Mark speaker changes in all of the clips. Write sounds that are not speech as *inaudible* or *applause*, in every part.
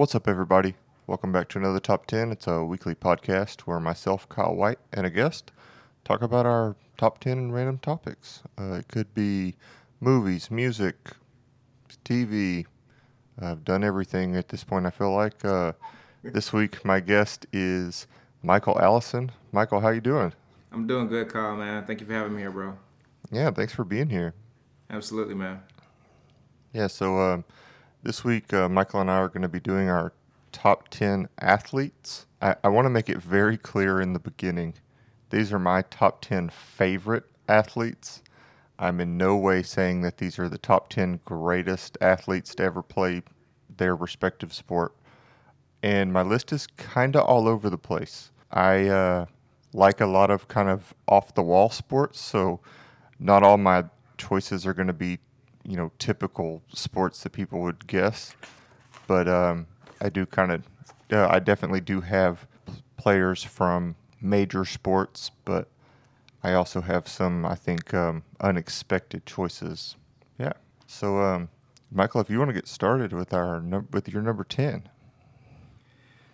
Speaker 1: What's up, everybody? Welcome back to another Top 10. It's a weekly podcast where myself, Kyle White, and a guest talk about our top 10 random topics. Uh, it could be movies, music, TV. I've done everything at this point, I feel like. Uh, this week, my guest is Michael Allison. Michael, how you doing?
Speaker 2: I'm doing good, Kyle, man. Thank you for having me here, bro.
Speaker 1: Yeah, thanks for being here.
Speaker 2: Absolutely, man.
Speaker 1: Yeah, so um, this week, uh, Michael and I are going to be doing our top 10 athletes. I, I want to make it very clear in the beginning. These are my top 10 favorite athletes. I'm in no way saying that these are the top 10 greatest athletes to ever play their respective sport. And my list is kind of all over the place. I uh, like a lot of kind of off the wall sports, so not all my choices are going to be, you know, typical sports that people would guess. But um, I do kind of, uh, I definitely do have players from major sports, but I also have some, I think, um, unexpected choices. Yeah. So, um, Michael, if you want to get started with our num- with your number ten.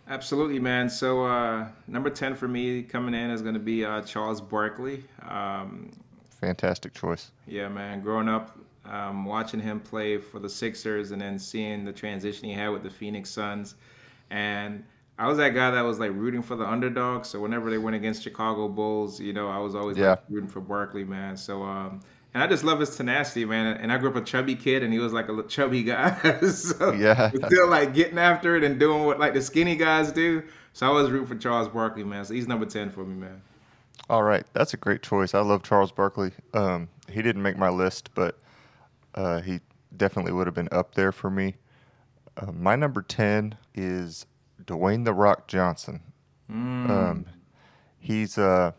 Speaker 2: Absolutely, man. So uh, number ten for me coming in is going to be uh, Charles Barkley. Um,
Speaker 1: Fantastic choice.
Speaker 2: yeah, man. Growing up, um, watching him play for the Sixers, and then seeing the transition he had with the Phoenix Suns, and I was that guy that was like rooting for the underdog. So whenever they went against Chicago Bulls, you know, I was always
Speaker 1: Yeah.
Speaker 2: like rooting for Barkley, man. So um, and I just love his tenacity, man. And I grew up a chubby kid, and he was like a chubby guy. *laughs* so
Speaker 1: Yeah.
Speaker 2: still like getting after it and doing what like the skinny guys do. So I was rooting for Charles Barkley, man. So he's number ten for me, man.
Speaker 1: All right, that's a great choice. I love Charles Barkley. Um, he didn't make my list, but uh, he definitely would have been up there for me. Uh, my number ten is Dwayne the Rock Johnson. Um, he's a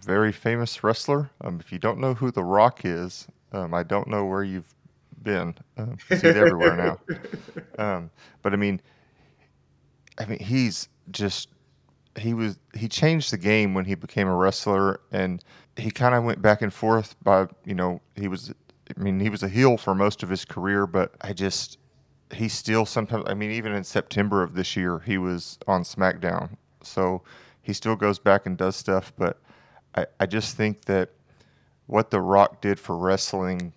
Speaker 1: very famous wrestler. Um, if you don't know who The Rock is, um, I don't know where you've been. Um, he's everywhere now. *laughs* Um, but I mean, I mean, he's just he was he changed the game when he became a wrestler, and he kind of went back and forth. By you know, he was I mean, he was a heel for most of his career, but I just he still sometimes. I mean, even in September of this year, he was on SmackDown, so he still goes back and does stuff. But I, I just think that what The Rock did for wrestling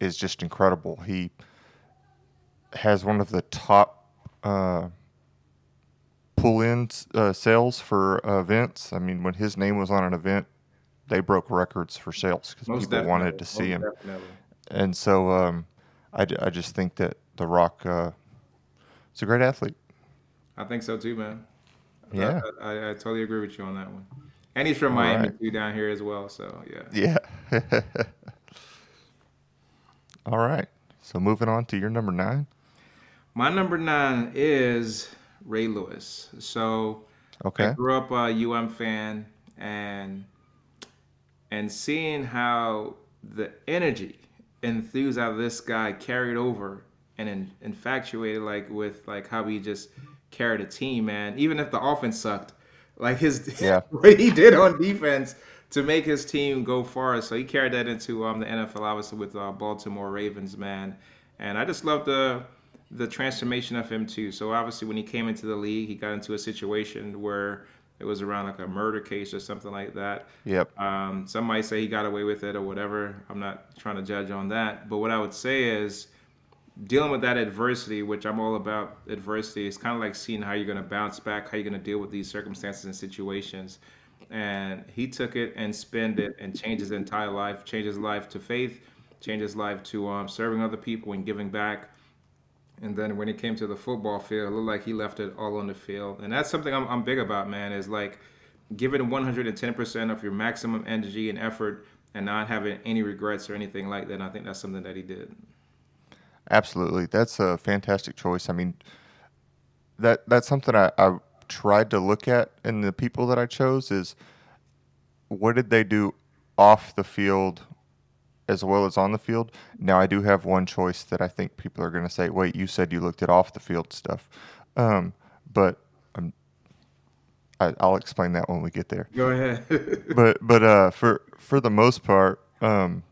Speaker 1: is just incredible. He has one of the top uh, pull-in uh, sales for uh, events. I mean, when his name was on an event, they broke records for sales because people
Speaker 2: definitely.
Speaker 1: wanted to see
Speaker 2: Most
Speaker 1: him.
Speaker 2: Definitely.
Speaker 1: And so um, I, I just think that The Rock uh, is a great athlete.
Speaker 2: I think so too, man.
Speaker 1: Yeah.
Speaker 2: I, I, I totally agree with you on that one. And he's from
Speaker 1: All
Speaker 2: Miami
Speaker 1: right.
Speaker 2: too, down here as well. So yeah.
Speaker 1: Yeah. *laughs* All right. So moving on to your number nine.
Speaker 2: My number nine is Ray Lewis. So
Speaker 1: okay.
Speaker 2: I grew up a UM fan, and and seeing how the energy enthused out of this guy carried over and in, infatuated like with like how he just carried a team, man. Even if the offense sucked, like his *laughs*
Speaker 1: Yeah.
Speaker 2: what he did on defense to make his team go far. So he carried that into um, the NFL, obviously with uh, Baltimore Ravens, man. And I just love the the transformation of him too. So obviously, when he came into the league, he got into a situation where it was around like a murder case or something like that.
Speaker 1: Yep.
Speaker 2: Um, some might say he got away with it or whatever. I'm not trying to judge on that. But what I would say is dealing with that adversity, which I'm all about adversity, is kind of like seeing how you're going to bounce back, how you're going to deal with these circumstances and situations. And he took it and spent it and changed his entire life, changed his life to faith, changed his life to um, serving other people and giving back. And then when it came to the football field, it looked like he left it all on the field. And that's something I'm, I'm big about, man, is like giving 110% of your maximum energy and effort and not having any regrets or anything like that. And I think that's something that he did.
Speaker 1: Absolutely. That's a fantastic choice. I mean, that that's something I, I tried to look at in the people that I chose is what did they do off the field as well as on the field. Now I do have one choice that I think people are going to say, "Wait, you said you looked at off the field stuff," um, but um, I, I'll explain that when we get there.
Speaker 2: Go ahead. *laughs*
Speaker 1: but but uh, for for the most part, um,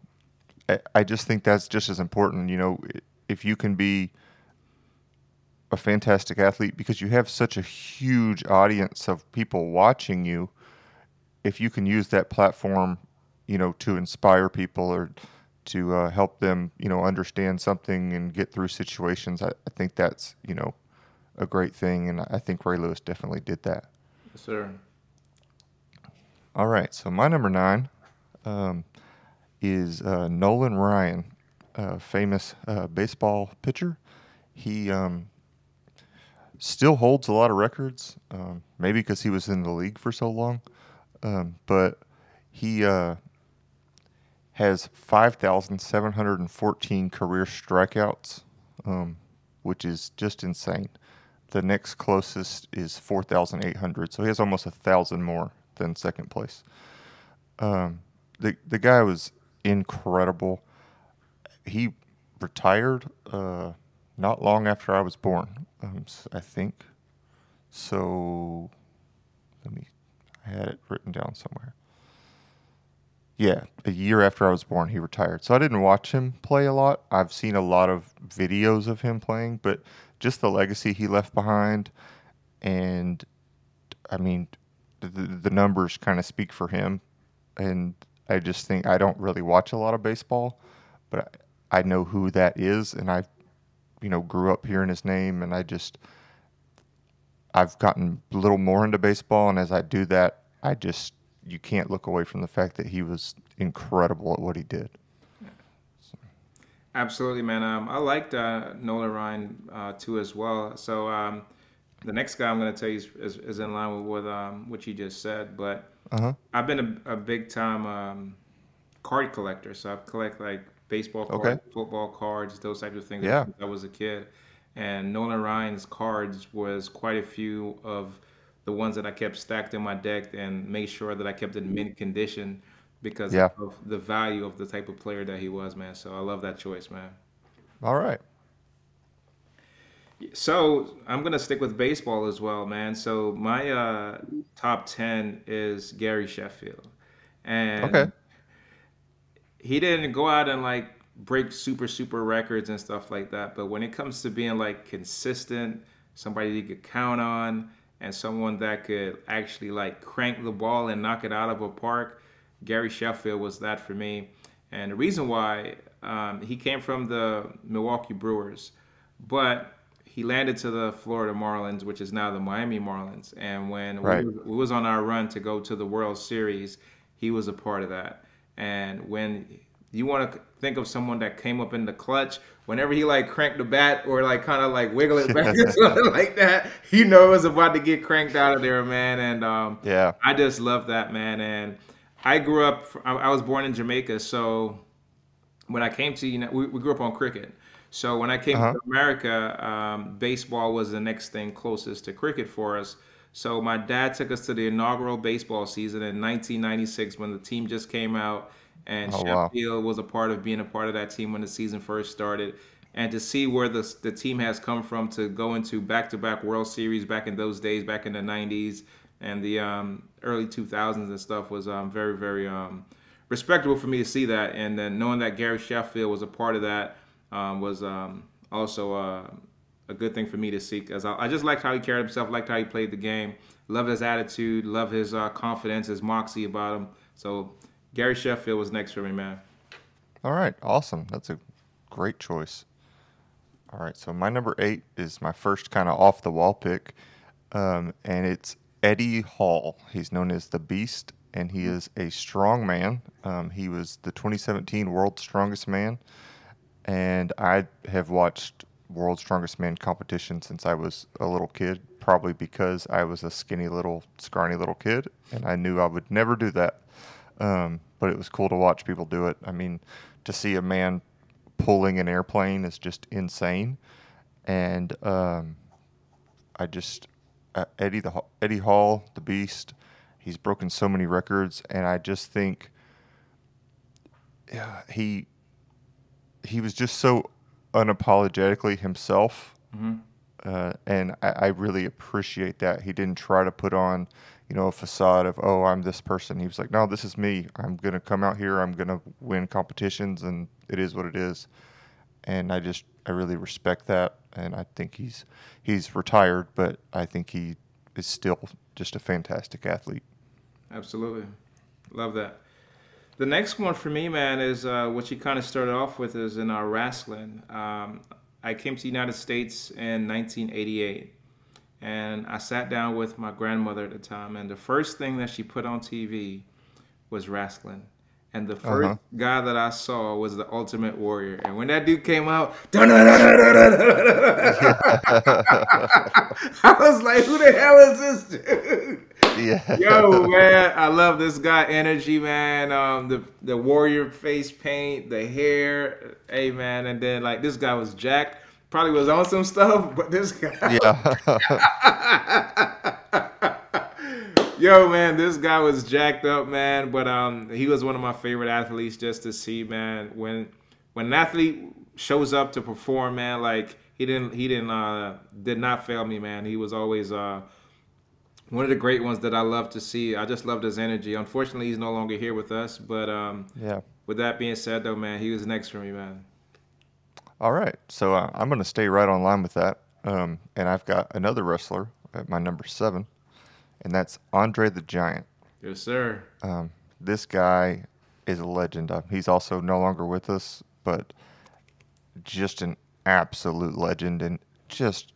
Speaker 1: I, I just think that's just as important. You know, if you can be a fantastic athlete because you have such a huge audience of people watching you. If you can use that platform, you know, to inspire people or to uh, help them, you know, understand something and get through situations, I, I think that's, you know, a great thing. And I think Ray Lewis definitely did that.
Speaker 2: Yes, sir.
Speaker 1: All right. So my number nine um, is uh, Nolan Ryan, a famous uh, baseball pitcher. He um, still holds a lot of records, um, maybe because he was in the league for so long. Um, but he uh, has 5,714 career strikeouts, um, which is just insane. The next closest is 4,800, so he has almost a thousand more than second place. Um, the the guy was incredible. He retired uh, not long after I was born, um, I think. So let me. I had it written down somewhere. Yeah, a year after I was born, he retired. So I didn't watch him play a lot. I've seen a lot of videos of him playing, but just the legacy he left behind, and I mean, the, the numbers kind of speak for him. And I just think I don't really watch a lot of baseball, but I, I know who that is, and I, you know, grew up hearing his name, and I just I've gotten a little more into baseball, and as I do that, I just you can't look away from the fact that he was incredible at what he did.
Speaker 2: Absolutely, man. Um, I liked uh, Nolan Ryan uh, too as well. So um, the next guy I'm going to tell you is, is, is, in line with what um, what you just said. But uh-huh. I've been a, a big time um, card collector, so I collect like baseball cards, okay. football cards, those types of things.
Speaker 1: Yeah.
Speaker 2: I was a kid, and Nolan Ryan's cards was quite a few of the ones that I kept stacked in my deck and made sure that I kept in mint condition because yeah. of the value of the type of player that he was, man. So I love that choice, man.
Speaker 1: All right.
Speaker 2: So I'm gonna stick with baseball as well, man. So my uh, top ten is Gary Sheffield, and
Speaker 1: okay.
Speaker 2: he didn't go out and like break super super records and stuff like that. But when it comes to being like consistent, somebody you could count on, and someone that could actually like crank the ball and knock it out of a park, Gary Sheffield was that for me. And the reason why um, he came from the Milwaukee Brewers, but he landed to the Florida Marlins, which is now the Miami Marlins. And when
Speaker 1: right.
Speaker 2: we, we was on our run to go to the World Series, he was a part of that. And when you want to think of someone that came up in the clutch, whenever he like cranked the bat or like kind of like wiggle it back or *laughs* something like that, you know it was about to get cranked out of there, man. And um,
Speaker 1: yeah,
Speaker 2: I just love that, man. And I grew up. I was born in Jamaica, so when I came to you know we, we grew up on cricket. So when I came uh-huh. to America, um, baseball was the next thing closest to cricket for us. So my dad took us to the inaugural baseball season in 1996 when the team just came out, and oh, Sheffield wow. was a part of being a part of that team when the season first started. And to see where the the team has come from to go into back-to-back World Series back in those days, back in the 90s and the um, early 2000s and stuff was um, very, very um, respectable for me to see that. And then knowing that Gary Sheffield was a part of that um, was um, also uh, a good thing for me to see because I, I, just liked how he carried himself, liked how he played the game, loved his attitude, loved his uh, confidence, his moxie about him. So Gary Sheffield was next for me, man.
Speaker 1: All right, awesome. That's a great choice. All right, so my number eight is my first kind of off the wall pick, um, and it's Eddie Hall. He's known as the Beast, and he is a strong man. Um, he was the 2017 World's Strongest Man and I have watched World's Strongest Man competition since I was a little kid, probably because I was a skinny little, scrawny little kid, and I knew I would never do that. Um, but it was cool to watch people do it. I mean, to see a man pulling an airplane is just insane, and um, I just uh, Eddie the Eddie Hall, the Beast. He's broken so many records, and I just think yeah, he he was just so unapologetically himself. Mm-hmm. Uh, and I, I, really appreciate that. He didn't try to put on, you know, a facade of, oh, I'm this person. He was like, no, this is me. I'm going to come out here. I'm going to win competitions, and it is what it is. and I just I really respect that, and I think he's he's retired, but I think he is still just a fantastic athlete.
Speaker 2: Absolutely, love that. The next one for me, man, is uh, what you kind of started off with is in our wrestling. Um, I came to the United States in 1988, and I sat down with my grandmother at the time, and the first thing that she put on TV was wrestling. And the 1st
Speaker 1: Uh-huh.
Speaker 2: guy that I saw was the Ultimate Warrior. And when that dude came out, *laughs* I was like, who the hell is this dude?
Speaker 1: Yeah.
Speaker 2: Yo, man, I love this guy energy, man. Um, the the warrior face paint, the hair, hey man, and then like this guy was jacked. Probably was on some stuff, but this guy, *laughs*
Speaker 1: yeah. *laughs*
Speaker 2: yo, man, this guy was jacked up, man. But um, he was one of my favorite athletes just to see, man. When when an athlete shows up to perform, man, like he didn't he didn't uh did not fail me, man. He was always uh one of the great ones that I love to see. I just loved his energy. Unfortunately, he's no longer here with us. But um,
Speaker 1: yeah.
Speaker 2: with that being said, though, man, he was next for me, man.
Speaker 1: All right. So uh, I'm going to stay right on line with that. Um, and I've got another wrestler at my number seven, and that's Andre the Giant.
Speaker 2: Yes, sir.
Speaker 1: Um, this guy is a legend. Uh, he's also no longer with us, but just an absolute legend and just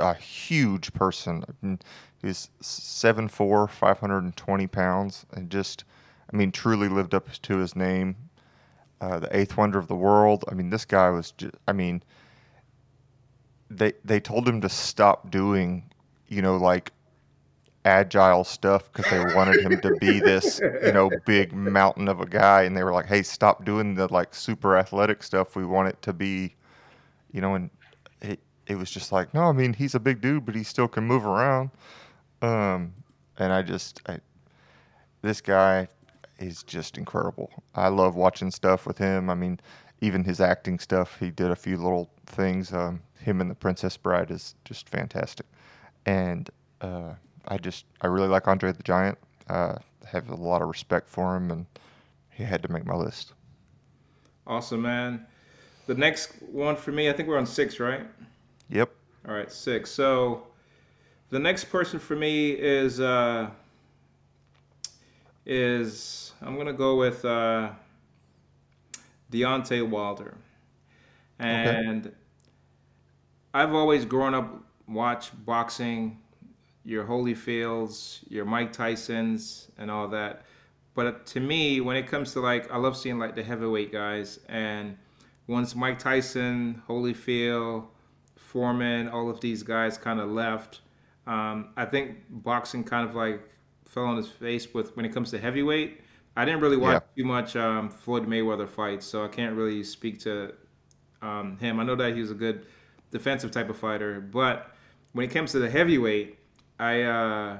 Speaker 1: a huge person. I mean, He's 7'4", 520 pounds, and just, I mean, truly lived up to his name. Uh, the eighth wonder of the world. I mean, this guy was just, I mean, they they told him to stop doing, you know, like agile stuff because they wanted him to be this, you know, big mountain of a guy, and they were like, "Hey, stop doing the like super athletic stuff. We want it to be, you know." And it it was just like, no, I mean, he's a big dude, but he still can move around. Um, and I just, I, this guy is just incredible. I love watching stuff with him. I mean, even his acting stuff, he did a few little things. Um, him and the Princess Bride is just fantastic. And uh, I just, I really like Andre the Giant. Uh, have a lot of respect for him, and he had to make my list.
Speaker 2: Awesome, man. The next one for me, I think we're on six, right?
Speaker 1: Yep.
Speaker 2: All right, six. So the next person for me is uh, is I'm gonna go with uh, Deontay Wilder, and I've always grown up watch boxing, your Holyfields, your Mike Tysons, and all that. But to me, when it comes to like, I love seeing like the heavyweight guys, and once Mike Tyson, Holyfield, Foreman, all of these guys kind of left. Um, I think boxing kind of like fell on his face with when it comes to heavyweight. I didn't really watch too much um, Floyd Mayweather fights, so I can't really speak to um, him. I know that he was a good defensive type of fighter, but when it comes to the heavyweight, I uh,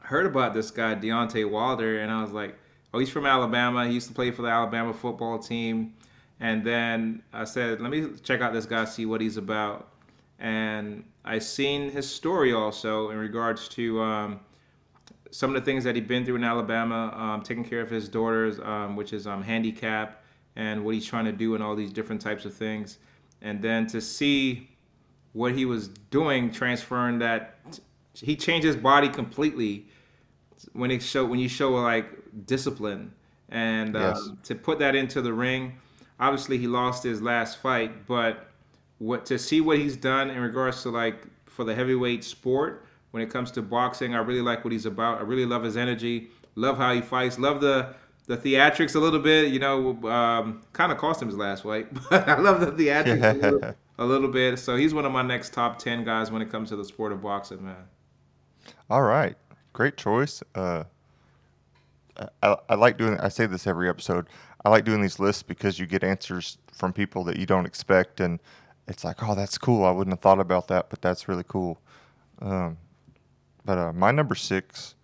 Speaker 2: heard about this guy Deontay Wilder, and I was like, "Oh, he's from Alabama. He used to play for the Alabama football team." And then I said, "Let me check out this guy, see what he's about." And I seen his story also in regards to um, some of the things that he'd been through in Alabama, um, taking care of his daughters, um, which is um, handicap, and what he's trying to do and all these different types of things. And then to see what he was doing, transferring that, he changed his body completely when it show when you show like discipline and
Speaker 1: Yes.
Speaker 2: um, to put that into the ring. Obviously, he lost his last fight, but what to see what he's done in regards to like for the heavyweight sport when it comes to boxing, I really like what he's about. I really love his energy. Love how he fights. Love the the theatrics a little bit. You know, um, kind of cost him his last fight, *laughs* but I love the theatrics a, little, *laughs* a little bit. So he's one of my next top ten guys when it comes to the sport of boxing, man.
Speaker 1: All right, great choice. Uh, I, I like doing. I say this every episode. I like doing these lists because you get answers from people that you don't expect, and it's like, oh, that's cool. I wouldn't have thought about that, but that's really cool. Um, but uh, my number six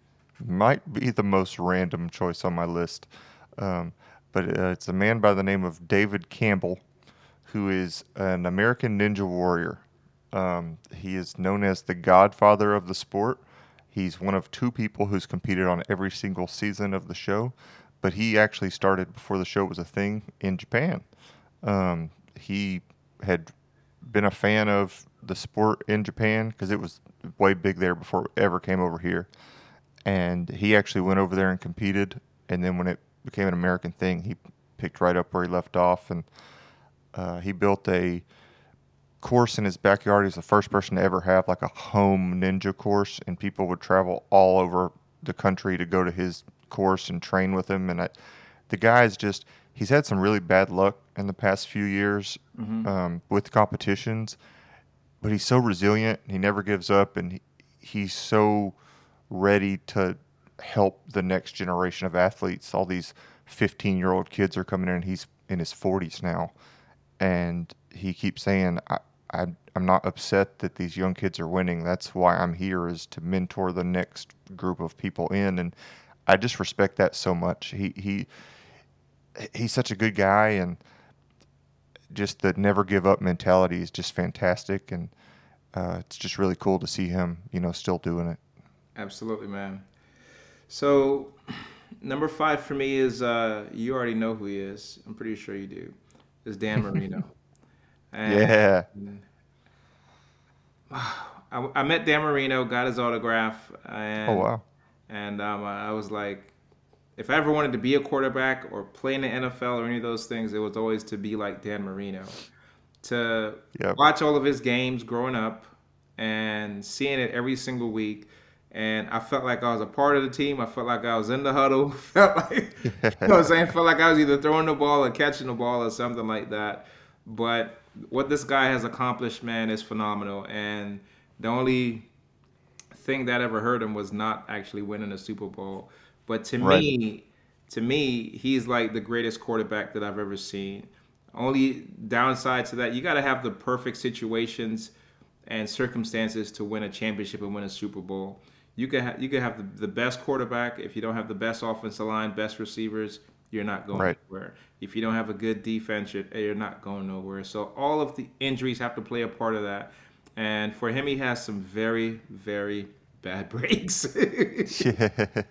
Speaker 1: might be the most random choice on my list, um, but uh, it's a man by the name of David Campbell, who is an American Ninja Warrior. Um, he is known as the godfather of the sport. He's one of two people who's competed on every single season of the show, but he actually started before the show was a thing in Japan. Um, he had been a fan of the sport in Japan because it was way big there before it ever came over here. And he actually went over there and competed. And then when it became an American thing, he picked right up where he left off. And uh, he built a course in his backyard. He's the first person to ever have like a home ninja course, and people would travel all over the country to go to his course and train with him. And I, the guy's just he's had some really bad luck in the past few years
Speaker 2: Mm-hmm.
Speaker 1: um, with competitions, but he's so resilient. He never gives up, and he, he's so ready to help the next generation of athletes. All these 15 year old kids are coming in, and he's in his 40s now, and he keeps saying, I, I, I'm not upset that these young kids are winning. That's why I'm here is to mentor the next group of people in, and I just respect that so much. He he he's such a good guy, and just the never give up mentality is just fantastic, and uh, it's just really cool to see him, you know, still doing it.
Speaker 2: Absolutely, man. So, *clears throat* number five for me is uh, you already know who he is. I'm pretty sure you do. Is Dan *laughs* Marino. And
Speaker 1: Yeah, *sighs*
Speaker 2: I, I met Dan Marino, got his autograph, and
Speaker 1: oh wow,
Speaker 2: and um, I was like, if I ever wanted to be a quarterback or play in the NFL or any of those things, it was always to be like Dan Marino. To
Speaker 1: Yep.
Speaker 2: watch all of his games growing up and seeing it every single week. And I felt like I was a part of the team. I felt like I was in the huddle. *laughs* Felt like, you know what I'm saying? Felt like I was either throwing the ball or catching the ball or something like that. But what this guy has accomplished, man, is phenomenal. And the only thing that ever hurt him was not actually winning a Super Bowl. But to
Speaker 1: Right.
Speaker 2: me, to me, he's like the greatest quarterback that I've ever seen. Only downside to that, you got to have the perfect situations and circumstances to win a championship and win a Super Bowl. You could ha- you could have the, the best quarterback if you don't have the best offensive line, best receivers, you're not going
Speaker 1: Right.
Speaker 2: nowhere. If you don't have a good defense, you're, you're not going nowhere. So all of the injuries have to play a part of that. And for him, he has some very very bad *laughs* breaks.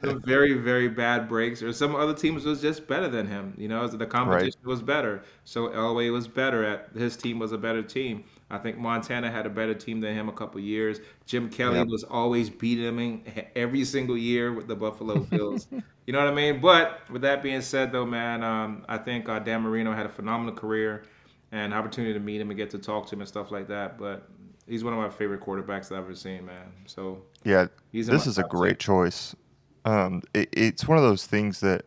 Speaker 2: some very very bad breaks or some other teams was just better than him you know the competition was better. So elway was better at his team was a better team. I think montana had a better team than him a couple years. Jim kelly
Speaker 1: Yep.
Speaker 2: was always beating him every single year with the buffalo bills. *laughs* You know what i mean? But with that being said though man um, i think uh, dan marino had a phenomenal career and opportunity to meet him and get to talk to him and stuff like that. But he's one of my favorite quarterbacks i've ever seen man so
Speaker 1: yeah.
Speaker 2: He's
Speaker 1: This is a great choice. Um, it, it's one of those things that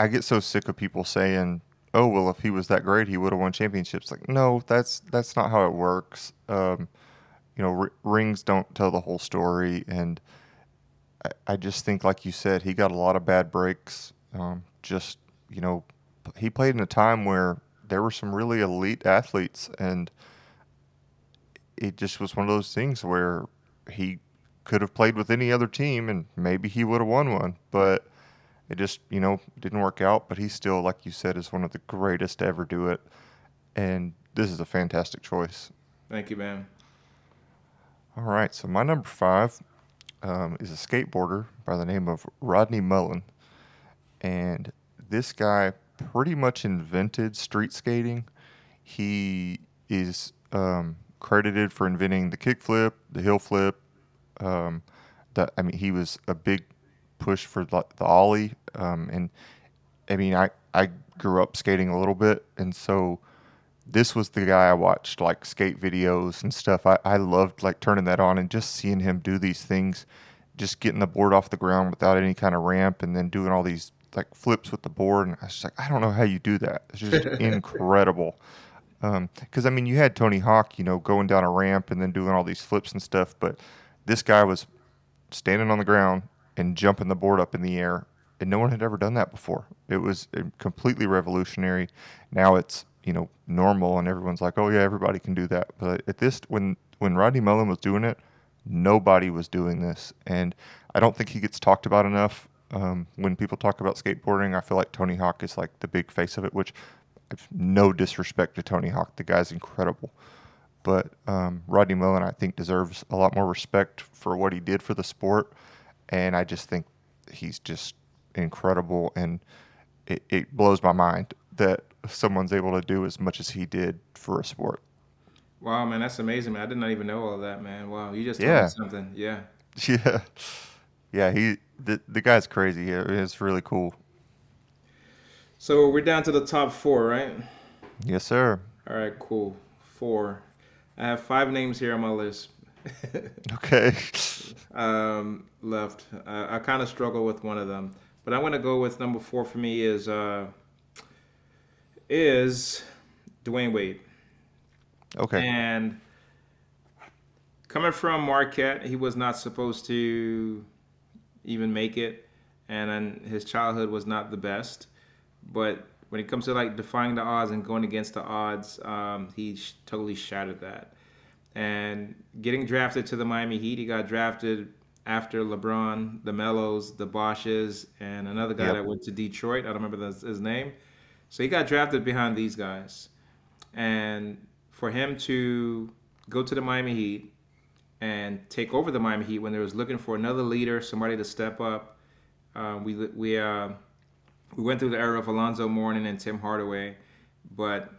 Speaker 1: I get so sick of people saying, "Oh, well, if he was that great, he would have won championships." Like, no, that's that's not how it works. Um, you know, r- rings don't tell the whole story, and I, I just think, like you said, he got a lot of bad breaks. Um, just you know, he played in a time where there were some really elite athletes, and it just was one of those things where he could have played with any other team, and maybe he would have won one, but. It just, you know, didn't work out, but he still, like you said, is one of the greatest to ever do it. And this is a fantastic choice.
Speaker 2: thank you man
Speaker 1: All right, so my number five um, is a skateboarder by the name of Rodney Mullen. And this guy pretty much invented street skating. He is um, credited for inventing the kickflip, the heel flip. Um, the, I mean, he was a big push for the, the ollie. Um, and I mean, I, I grew up skating a little bit, and so this was the guy I watched like skate videos and stuff. I, I loved like turning that on and just seeing him do these things, just getting the board off the ground without any kind of ramp and then doing all these like flips with the board. And I was just like, I don't know how you do that. It's just *laughs* incredible. Because I mean, you had Tony Hawk, you know, going down a ramp and then doing all these flips and stuff, but this guy was standing on the ground and jumping the board up in the air, and no one had ever done that before. It was uh, completely revolutionary. Now it's you know normal, and everyone's like, "Oh yeah, everybody can do that." But at this, when when Rodney Mullen was doing it, nobody was doing this, and I don't think he gets talked about enough. Um, when people talk about skateboarding, I feel like Tony Hawk is like the big face of it, which no disrespect to Tony Hawk. The guy's incredible. But um, Rodney Mullen, I think, deserves a lot more respect for what he did for the sport. And I just think he's just incredible. And it, it blows my mind that someone's able to do as much as he did for a sport.
Speaker 2: Wow, man, that's amazing, man. I did not even know all that, man. Wow, you just told me
Speaker 1: Yeah,
Speaker 2: something. Yeah. *laughs*
Speaker 1: yeah, yeah. He the the guy's crazy. It's really cool.
Speaker 2: So we're down to the top four, right?
Speaker 1: Yes, sir.
Speaker 2: All right, cool. Four. I have five names here on my list. *laughs*
Speaker 1: Okay.
Speaker 2: um, left. I, I kind of struggle with one of them, but I'm gonna go with number four for me is uh, is Dwyane Wade.
Speaker 1: Okay.
Speaker 2: And coming from Marquette, he was not supposed to even make it, and then his childhood was not the best. But when it comes to like defying the odds and going against the odds, um, he sh- totally shattered that. And getting drafted to the Miami Heat, he got drafted after LeBron, the Melos, the Boshes, and another guy
Speaker 1: Yep.
Speaker 2: that went to Detroit. I don't remember the, his name. So he got drafted behind these guys. And for him to go to the Miami Heat and take over the Miami Heat when they was looking for another leader, somebody to step up, um, we we uh, we went through the era of Alonzo Mourning and Tim Hardaway, but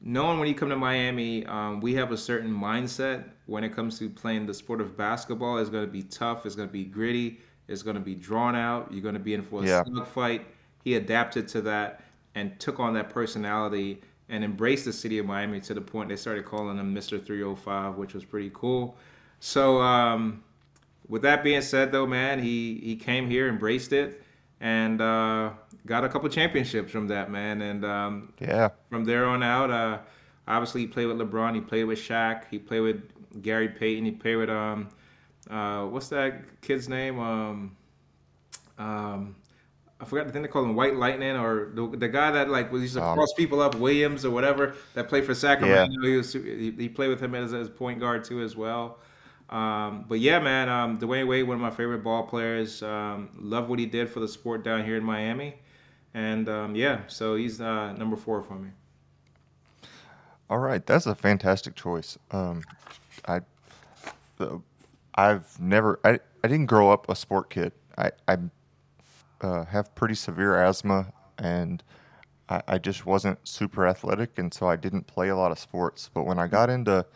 Speaker 2: knowing when you come to Miami, um, we have a certain mindset when it comes to playing the sport of basketball. It's going to be tough. It's going to be gritty. It's going to be drawn out. You're going to be in for a
Speaker 1: Yeah.
Speaker 2: slugfight. He adapted to that and took on that personality and embraced the city of Miami to the point they started calling him Mr. 305, which was pretty cool. So, um, with that being said, though, man, he he came here, embraced it, and uh, got a couple championships from that, man. And um,
Speaker 1: Yeah.
Speaker 2: from there on out, uh, obviously he played with LeBron, he played with Shaq, he played with Gary Payton, he played with um, uh, what's that kid's name? Um, um, I forgot the thing they call him, White Lightning, or the, the guy that like was used to
Speaker 1: Um,
Speaker 2: cross people up, Williams or whatever, that played for
Speaker 1: yeah.
Speaker 2: Sacramento. He was he, he played with him as as point guard too as well. Um, but yeah, man, um, Dwyane Wade, one of my favorite ball players. Um, love what he did for the sport down here in Miami, and um, yeah, so he's uh, number four for me.
Speaker 1: All right. That's a fantastic choice. Um, I, I've never. I, I didn't grow up a sport kid. I, I uh, have pretty severe asthma, and I, I just wasn't super athletic, and so I didn't play a lot of sports. But when I got into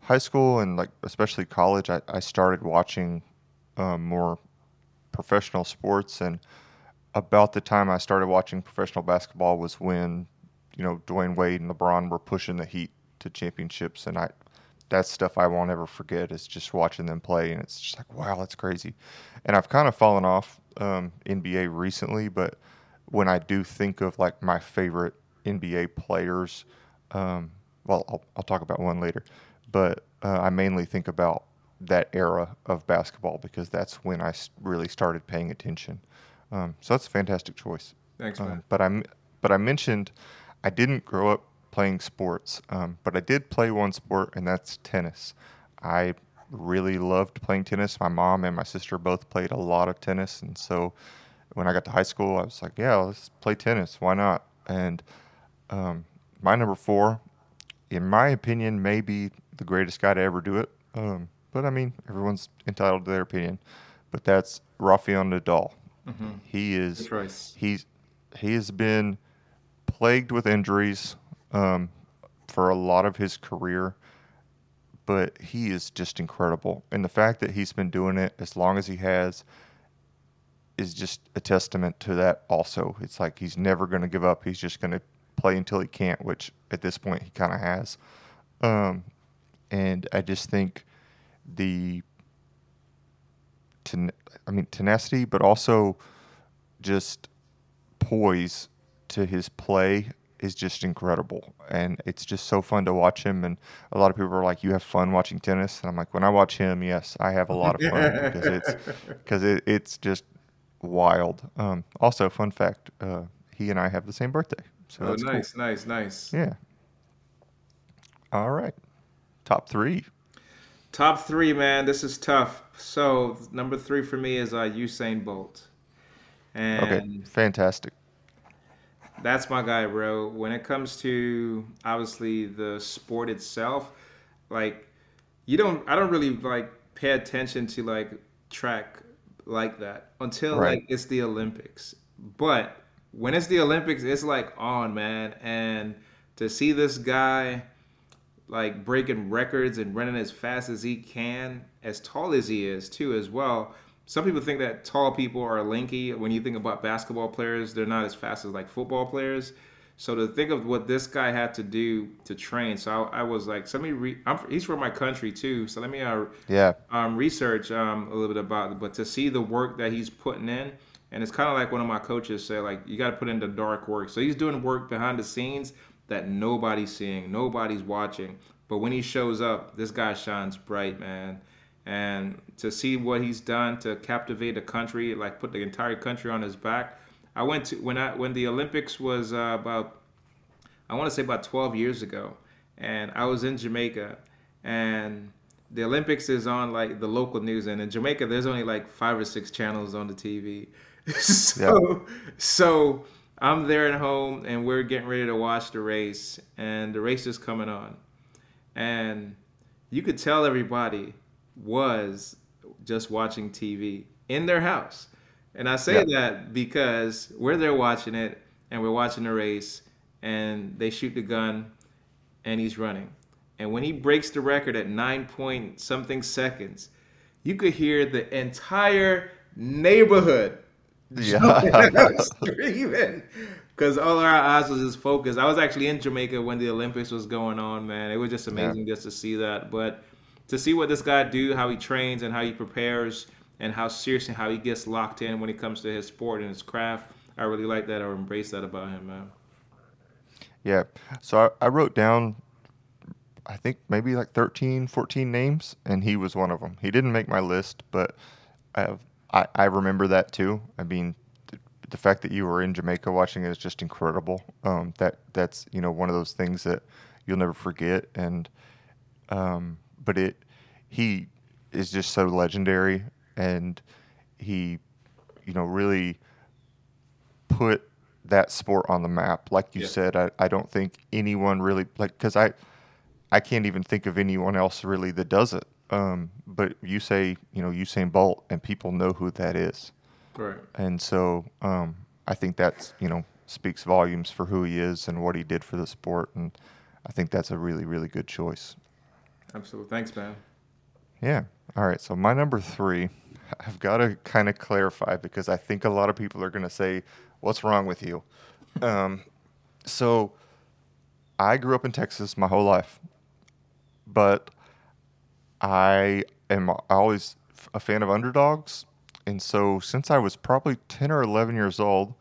Speaker 1: high school and like especially college, I, I started watching um, more professional sports, and about the time I started watching professional basketball was when you know Dwyane Wade and LeBron were pushing the Heat to championships, and I that's stuff I won't ever forget. Is just watching them play, and it's just like wow, that's crazy. And I've kind of fallen off um, NBA recently, but when I do think of like my favorite NBA players, um, well, I'll, I'll talk about one later, but uh, I mainly think about that era of basketball because that's when I really started paying attention. Um, so that's a fantastic choice.
Speaker 2: Thanks, man.
Speaker 1: Um, but I but I mentioned I didn't grow up playing sports, um, but I did play one sport, and that's tennis. I really loved playing tennis. My mom and my sister both played a lot of tennis, and so when I got to high school, I was like, "Yeah, let's play tennis. Why not?" And um, my number four, in my opinion, may be the greatest guy to ever do it. Um, but I mean, everyone's entitled to their opinion. But that's Rafael Nadal. He is
Speaker 2: choice.
Speaker 1: he's he has been plagued with injuries um, for a lot of his career, but he is just incredible. And the fact that he's been doing it as long as he has is just a testament to that. Also, it's like he's never going to give up. He's just going to play until he can't, which at this point he kind of has. Um, and I just think the ten, I mean tenacity, but also just poise to his play is just incredible, and it's just so fun to watch him. And a lot of people are like, "You have fun watching tennis," and I'm like, "When I watch him, yes, I have a lot of fun *laughs* because it's because it, it's just wild." Um, also, fun fact: uh, he and I have the same birthday, so
Speaker 2: Oh,
Speaker 1: that's cool.
Speaker 2: nice, nice, nice.
Speaker 1: Yeah. All right, top three.
Speaker 2: Top three, man. This is tough. So number three for me is uh, Usain Bolt,
Speaker 1: Okay, fantastic.
Speaker 2: that's my guy, bro. When it comes to obviously the sport itself, like you don't, I don't really like pay attention to like track like that until
Speaker 1: Right.
Speaker 2: like it's the Olympics. But when it's the Olympics, it's like on, man. And to see this guy like breaking records and running as fast as he can, as tall as he is too, as well. Some people think that tall people are lanky. When you think about basketball players, they're not as fast as like football players. So to think of what this guy had to do to train, so I, I was like, so let me. Re- I'm, he's from my country too, so let me uh,
Speaker 1: yeah
Speaker 2: um, research um, a little bit about it. But to see the work that he's putting in, and it's kind of like one of my coaches said, like you got to put in the dark work. So he's doing work behind the scenes that nobody's seeing, nobody's watching. But when he shows up, this guy shines bright, man. And to see what he's done to captivate a country, like put the entire country on his back. I went to when I when the Olympics was uh, about, I want to say about 12 years ago, and I was in Jamaica, and the Olympics is on like the local news, and in Jamaica there's only like five or six channels on the TV. *laughs* so yeah. so I'm there at home, and we're getting ready to watch the race, and the race is coming on and you could tell everybody was just watching TV in their house. And I say yeah. that because we're there watching it and we're watching the race and they shoot the gun and he's running. And when he breaks the record at nine point something seconds, you could hear the entire neighborhood yeah. *laughs* *laughs* screaming because all our eyes was just focused. I was actually in Jamaica when the Olympics was going on, man. It was just amazing yeah. just to see that. But to see what this guy do, how he trains and how he prepares, and how serious and how he gets locked in when it comes to his sport and his craft, I really like that or embrace that about him, man.
Speaker 1: Yeah. So I, I wrote down, I think maybe like 13, 14 names, and he was one of them. He didn't make my list, but I, I, I remember that too. I mean, the fact that you were in Jamaica watching it is just incredible. Um, that that's you know one of those things that you'll never forget. And um, but it he is just so legendary, and he you know really put that sport on the map. Like you yeah. said, I, I don't think anyone really like because I I can't even think of anyone else really that does it. Um, but you say you know Usain Bolt, and people know who that is.
Speaker 2: Right.
Speaker 1: And so um, I think that's you know speaks volumes for who he is and what he did for the sport, and I think that's a really really good choice.
Speaker 2: Absolutely. Thanks, man.
Speaker 1: Yeah. All right. So my number three, *laughs* I've got to kind of clarify because I think a lot of people are going to say, "What's wrong with you?" *laughs* Um, so I grew up in Texas my whole life, but I am always a fan of underdogs and so, since I was probably 10 or 11 years old,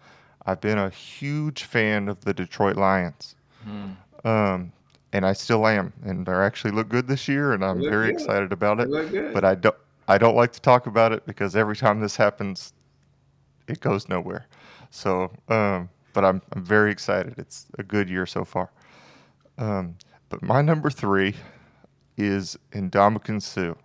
Speaker 1: I've been a huge fan of the Detroit Lions. Hmm. Um, and I still am. And they actually look good this year, and I'm very good. excited about it. But I don't, I don't like to talk about it because every time this happens, it goes nowhere. So, um, but I'm, I'm very excited. It's a good year so far. Um, but my number three is Ndamukong Suh.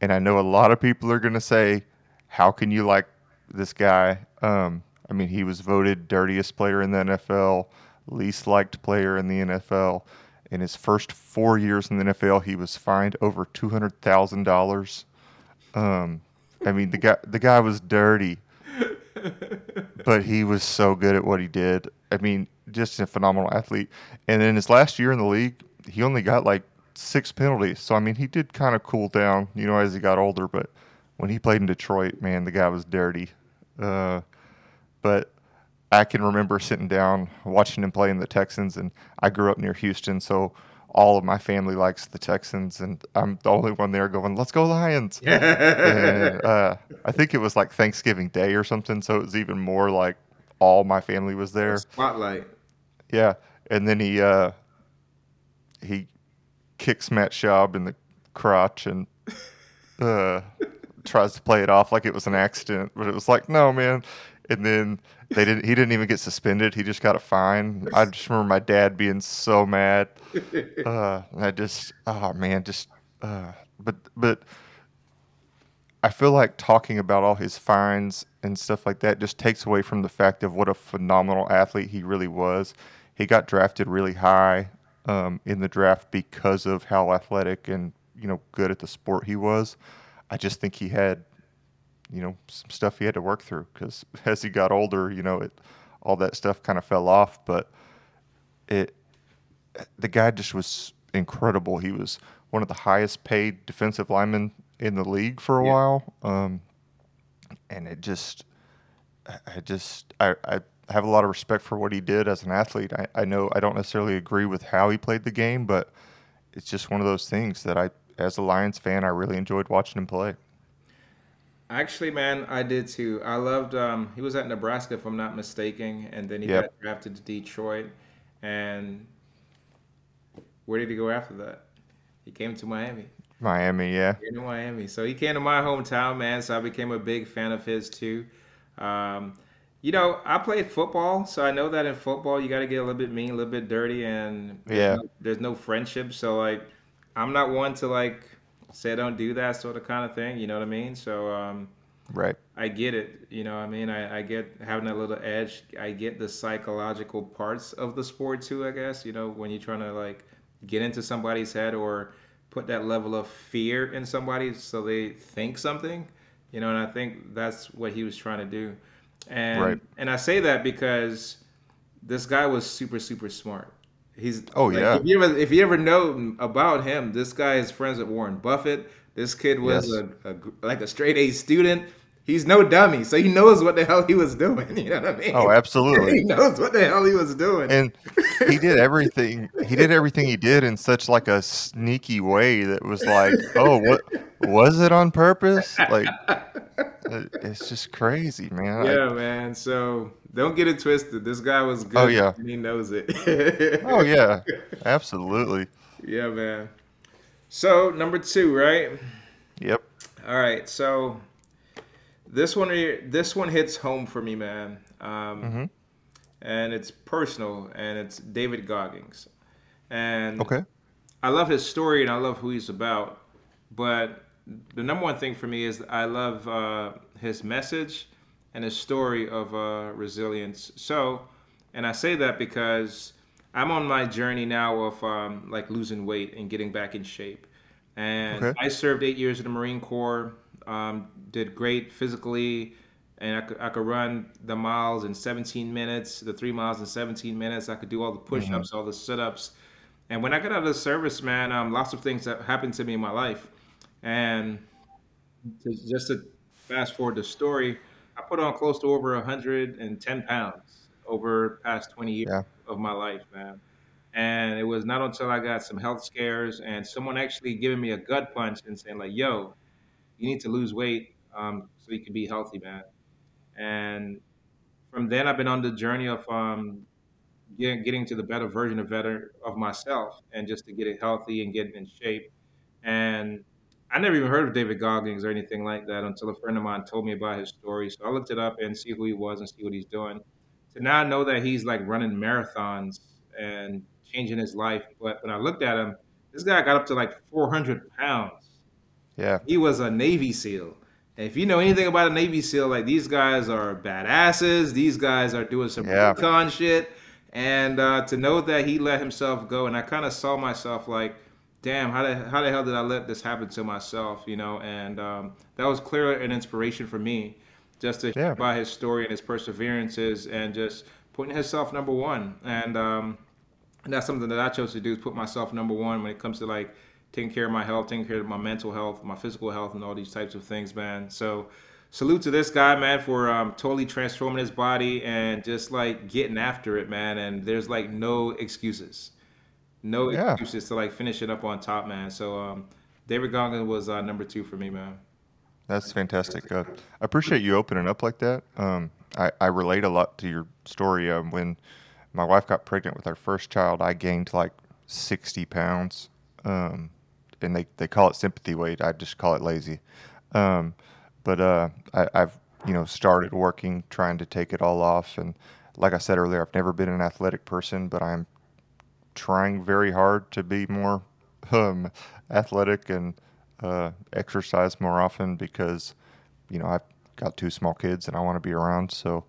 Speaker 1: And I know a lot of people are going to say, how can you like this guy? Um, I mean, he was voted dirtiest player in the NFL, least liked player in the NFL. In his first four years in the NFL, he was fined over two hundred thousand um, dollars. I mean, the guy the guy was dirty, but he was so good at what he did. I mean, just a phenomenal athlete. And in his last year in the league, he only got like six penalties. So I mean, he did kind of cool down, you know, as he got older. But when he played in Detroit, man, the guy was dirty. Uh, but I can remember sitting down watching him play in the Texans, and I grew up near Houston, so all of my family likes the Texans, and I'm the only one there going, "Let's go Lions!" *laughs* and, uh, I think it was like Thanksgiving Day or something, so it was even more like all my family was there.
Speaker 2: Spotlight.
Speaker 1: Yeah, and then he uh, he kicks Matt Schaub in the crotch, and uh, tries to play it off like it was an accident, but it was like, no, man. And then they didn't. He didn't even get suspended. He just got a fine. I just remember my dad being so mad. Uh, I just, oh man, just. Uh, but but I feel like talking about all his fines and stuff like that just takes away from the fact of what a phenomenal athlete he really was. He got drafted really high um, in the draft because of how athletic and you know good at the sport he was. I just think he had, you know, some stuff he had to work through because *laughs* as he got older, you know, it all that stuff kind of fell off, but it the guy just was incredible. He was one of the highest paid defensive linemen in the league for a
Speaker 2: Yeah.
Speaker 1: while, um, and it just I- I just I, I have a lot of respect for what he did as an athlete. I, I know I don't necessarily agree with how he played the game, but it's just one of those things that I, as a Lions fan, I really enjoyed watching him play.
Speaker 2: Actually, man, I did too. I loved. Um, he was at Nebraska, if I'm not mistaken, and then he
Speaker 1: Yep.
Speaker 2: got drafted to Detroit. And where did he go after that? He came to Miami.
Speaker 1: Miami, yeah,
Speaker 2: Came to Miami. So he came to my hometown, man. So I became a big fan of his too. Um, you know, I played football, so I know that in football you got to get a little bit mean, a little bit dirty, and there's
Speaker 1: Yeah.
Speaker 2: no, there's no friendship. So like, I'm not one to like say don't do that sort of kind of thing. You know what I mean? So um,
Speaker 1: right,
Speaker 2: I get it. You know, what I mean, I, I get having that little edge. I get the psychological parts of the sport too. I guess you know when you're trying to like get into somebody's head or put that level of fear in somebody so they think something. You know, and I think that's what he was trying to do. And
Speaker 1: Right.
Speaker 2: and I say that because this guy was super super smart. He's
Speaker 1: Oh,
Speaker 2: like,
Speaker 1: yeah.
Speaker 2: If you ever if you ever know about him, this guy is friends with Warren Buffett. This kid was
Speaker 1: Yes.
Speaker 2: a, a like a straight A student. He's no dummy, so he knows what the hell he was doing. *laughs* You know what I mean?
Speaker 1: oh, absolutely. *laughs*
Speaker 2: he knows what the hell he was doing.
Speaker 1: and *laughs* he did everything he did everything he did in such like a sneaky way that was like oh what was it on purpose like it's just crazy man I-
Speaker 2: yeah, man. So don't get it twisted. This guy was oh, good.
Speaker 1: Oh, yeah.
Speaker 2: and he knows it.
Speaker 1: oh yeah absolutely
Speaker 2: yeah, man. So number two, right?
Speaker 1: yep
Speaker 2: All right, so this one this one hits home for me, man. Um,
Speaker 1: Mhm.
Speaker 2: And it's personal, and it's David Goggins. And
Speaker 1: okay
Speaker 2: I love his story and I love who he's about. But the number one thing for me is I love uh, his message and his story of uh, resilience. So, and I say that because I'm on my journey now of um, like losing weight and getting back in shape. And
Speaker 1: Okay.
Speaker 2: I served eight years in the Marine Corps, um, did great physically, and I could, I could run the miles in 17 minutes, the three miles in 17 minutes. I could do all the push ups, all the sit ups. And when I got out of the service, man, um, lots of things that happened to me in my life. And to, just to fast forward the story, I put on close to over 110 pounds over past 20 years
Speaker 1: Yeah.
Speaker 2: of my life, man. And it was not until I got some health scares and someone actually giving me a gut punch and saying like, "Yo, you need to lose weight um, so you can be healthy, man." And from then, I've been on the journey of um, getting, getting to the better version of better of myself, and just to get it healthy and get in shape. And I never even heard of David Goggins or anything like that until a friend of mine told me about his story. So I looked it up and see who he was and see what he's doing. To now I know that he's like running marathons and changing his life. But when I looked at him, this guy got up to like 400 pounds.
Speaker 1: Yeah
Speaker 2: He was a Navy SEAL. And if you know anything about a Navy SEAL, like these guys are badasses. These guys are doing some
Speaker 1: Yeah.
Speaker 2: recon shit. And uh, to know that he let himself go, and I kind of saw myself like, damn, how the how the hell did I let this happen to myself? You know, and um, that was clearly an inspiration for me, just to
Speaker 1: Yeah.
Speaker 2: by his story and his perseverances, and just putting himself number one. And um, and that's something that I chose to do is put myself number one when it comes to like taking care of my health, taking care of my mental health, my physical health, and all these types of things, man. So salute to this guy, man, for um, totally transforming his body and just like getting after it, man. And there's like no excuses, no
Speaker 1: Yeah.
Speaker 2: excuses to like finish it up on top, man. So um, David Goggins was uh, number two for me, man.
Speaker 1: That's fantastic. Uh, I appreciate you opening up like that. Um, I, I relate a lot to your story. Um, when my wife got pregnant with our first child, I gained like 60 pounds. Um, and they, they call it sympathy weight. I just call it lazy. Um, but uh, I, I've, you know, started working, trying to take it all off. And like I said earlier, I've never been an athletic person, but I'm trying very hard to be more um, athletic and uh, exercise more often because you know I've got two small kids and I want to be around. So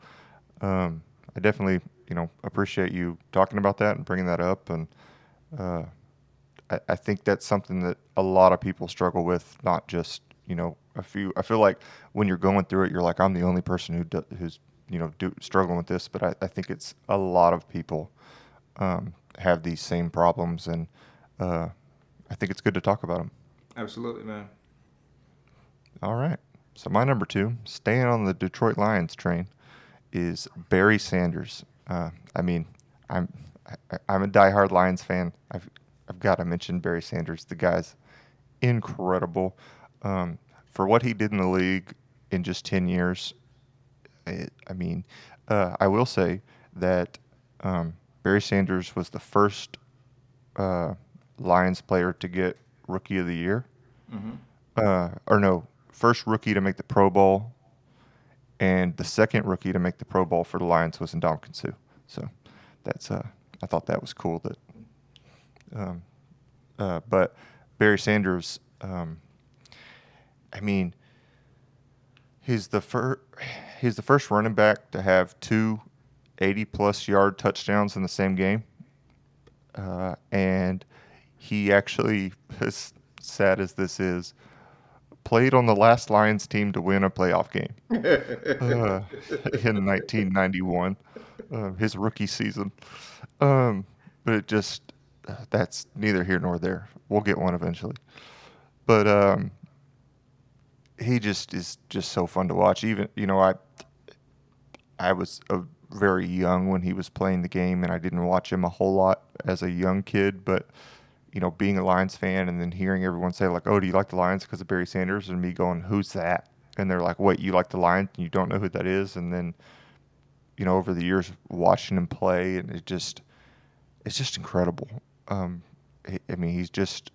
Speaker 1: um, I definitely you know appreciate you talking about that and bringing that up. And uh, I, I think that's something that a lot of people struggle with, not just you know a few. I feel like when you're going through it, you're like I'm the only person who do, who's you know do, struggling with this, but I, I think it's a lot of people um, have these same problems, and uh, I think it's good to talk about them.
Speaker 2: Absolutely, man.
Speaker 1: All right. So my number two, staying on the Detroit Lions train, is Barry Sanders. Uh, I mean, I'm I, I'm a diehard Lions fan. I've I've got to mention Barry Sanders. The guy's incredible um, for what he did in the league in just ten years. It, I mean, uh, I will say that um, Barry Sanders was the first uh, Lions player to get Rookie of the Year, mm-hmm. uh, or no, first rookie to make the Pro Bowl, and the second rookie to make the Pro Bowl for the Lions was Ndamukong Suh. So that's uh, I thought that was cool. That, um, uh, but Barry Sanders, um, I mean, he's the first he's the first running back to have two 80 plus yard touchdowns in the same game, uh, and he actually, *laughs* as sad as this is, played on the last Lions team to win a playoff game *laughs* uh, in 1991, uh, his rookie season. Um, but it just, that's neither here nor there. We'll get one eventually. But um, he just is just so fun to watch. Even, you know, I, I was a very young when he was playing the game, and I didn't watch him a whole lot as a young kid, but you know, being a Lions fan and then hearing everyone say like, "Oh, do you like the Lions because of Barry Sanders?" and me going, "Who's that?" and they're like, "Wait, you like the Lions and you don't know who that is?" and then, you know, over the years watching him play, and it just, it's just incredible. Um, I mean, he's just,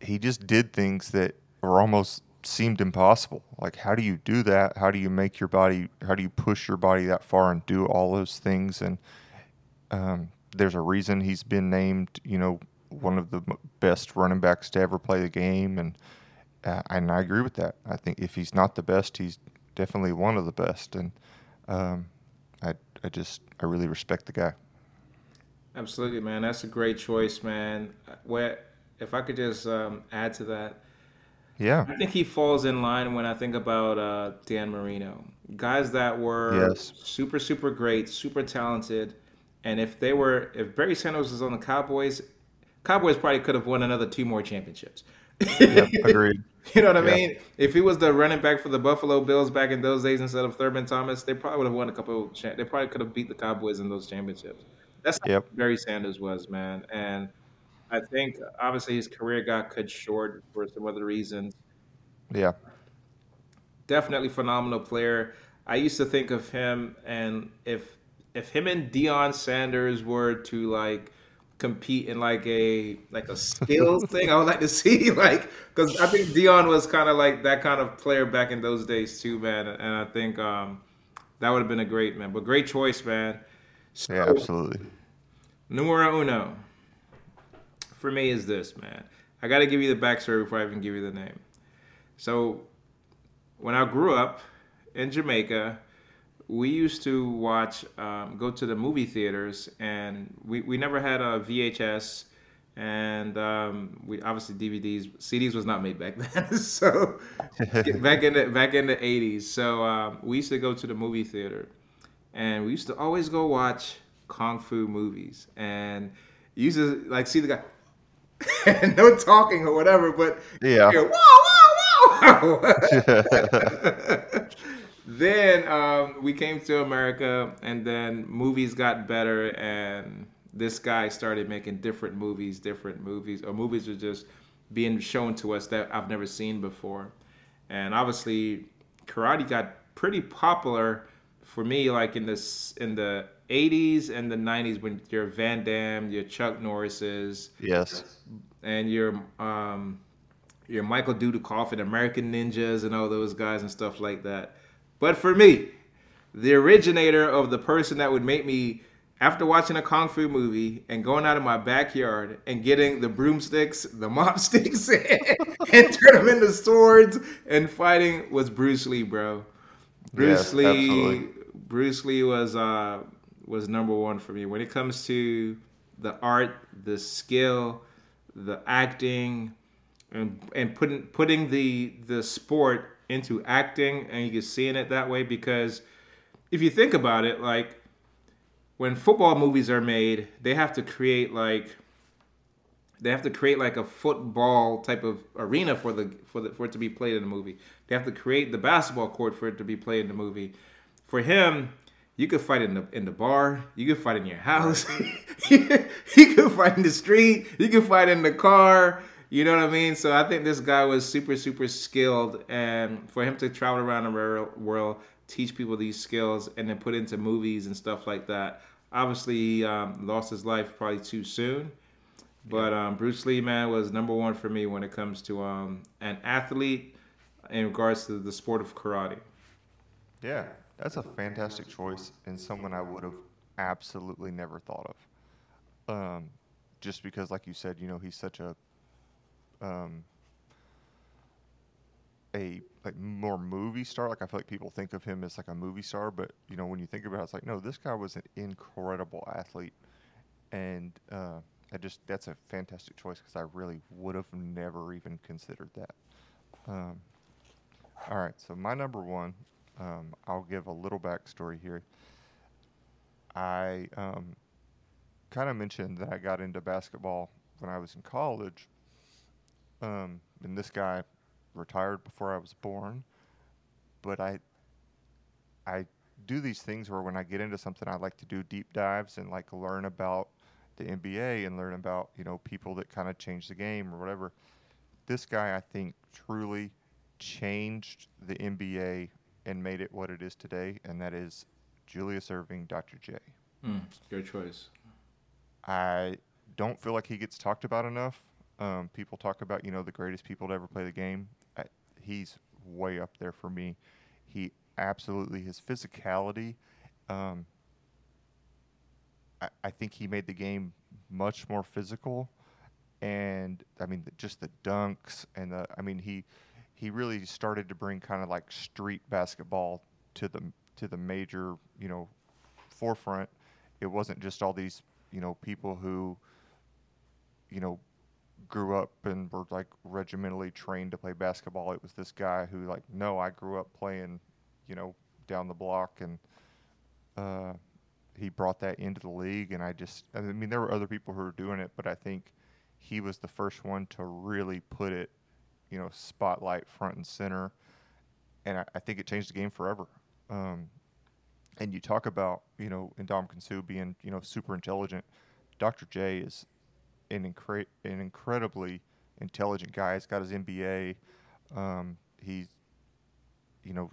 Speaker 1: he just did things that were almost seemed impossible. Like, how do you do that? How do you make your body? How do you push your body that far and do all those things? And um, there's a reason he's been named, you know, one of the best running backs to ever play the game, and uh, and I agree with that. I think if he's not the best, he's definitely one of the best, and um, I I just I really respect the guy.
Speaker 2: Absolutely, man. That's a great choice, man. Where if I could just um, add to that.
Speaker 1: Yeah.
Speaker 2: I think he falls in line when I think about uh, Dan Marino. Guys that were yes. super, super great, super talented, and if they were, if Barry Sanders was on the Cowboys, Cowboys probably could have won another two more championships.
Speaker 1: yep, agreed. *laughs*
Speaker 2: You know what I mean? If he was the running back for the Buffalo Bills back in those days instead of Thurman Thomas, they probably would have won a couple. They probably could have beat the Cowboys in those championships. That's how yep. Barry Sanders was, man. And I think obviously his career got cut short for some other reasons.
Speaker 1: Yeah.
Speaker 2: Definitely phenomenal player. I used to think of him, and if if him and Deion Sanders were to like compete in like a like a skills *laughs* thing, I would like to see *laughs* like because I think Deion was kind of like that kind of player back in those days too, man. And I think um, that would have been a great man, but great choice, man.
Speaker 1: So, yeah, absolutely.
Speaker 2: Numero uno for me is this, man. I got to give you the backstory before I even give you the name. So when I grew up in Jamaica we used to watch, um, go to the movie theaters, and we, we never had a VHS, and um, we obviously DVDs, CDs was not made back *laughs* then. so *laughs* back in the back in the '80s, so um, we used to go to the movie theater, and we used to always go watch kung fu movies, and used to like see the guy. *laughs* no talking or whatever, but
Speaker 1: yeah,
Speaker 2: whoa, whoa, whoa. *laughs* then um, we came to America, and then movies got better, and this guy started making different movies, different movies, or movies were just being shown to us that I've never seen before. And obviously, karate got pretty popular for me, like in this in the 80s and the 90s when your Van Damme, your Chuck Norris's,
Speaker 1: yes,
Speaker 2: and your um, your Michael Dudikoff and American Ninjas and all those guys and stuff like that. But for me, the originator of the person that would make me, after watching a kung fu movie and going out of my backyard and getting the broomsticks, the *laughs* mop sticks, *laughs* and turn them into swords and fighting was Bruce Lee, bro. Bruce yes, Lee, absolutely. Bruce Lee was uh, was number one for me when it comes to the art, the skill, the acting, and and putting putting the the sport into acting and you can see in it that way because if you think about it, like when football movies are made, they have to create like they have to create like a football type of arena for the for the for it to be played in the movie. They have to create the basketball court for it to be played in the movie. For him, you could fight in the in the bar. You could fight in your house. *laughs* you could fight in the street. You could fight in the car. You know what I mean? So I think this guy was super super skilled, and for him to travel around the world, teach people these skills, and then put into movies and stuff like that. Obviously, he um, lost his life probably too soon. But um, Bruce Lee, man, was number one for me when it comes to um, an athlete in regards to the sport of karate.
Speaker 1: Yeah, that's a fantastic choice and someone I would have absolutely never thought of. Um, just because, like you said, you know, he's such a um, a like more movie star. Like I feel like people think of him as like a movie star, but you know, when you think about it, it's like no, this guy was an incredible athlete, and uh, I just that's a fantastic choice because I really would have never even considered that. Um, all right, so my number one, um, I'll give a little backstory here. I um, kind of mentioned that I got into basketball when I was in college, um, and this guy retired before I was born, but I I do these things where when I get into something, I like to do deep dives and like learn about the NBA and learn about you know people that kind of change the game or whatever. This guy, I think, truly changed the NBA and made it what it is today, and that is Julius Erving, Dr. J.
Speaker 2: Mm, good choice.
Speaker 1: I don't feel like he gets talked about enough. Um, people talk about you know the greatest people to ever play the game. I, he's way up there for me. He absolutely his physicality. Um, I, I think he made the game much more physical, and I mean the, just the dunks and the I mean he he really started to bring kind of like street basketball to the to the major you know forefront. It wasn't just all these you know people who you know grew up and were like regimentally trained to play basketball. It was this guy who like no, I grew up playing you know down the block and. Uh, he brought that into the league, and I just I mean there were other people who were doing it, but I think he was the first one to really put it, you know, spotlight front and center, and I, I think it changed the game forever. Um, and you talk about you know Ndamukong Suh being you know super intelligent. Dr. J is an, incre- an incredibly intelligent guy. He's got his MBA. Um, he's you know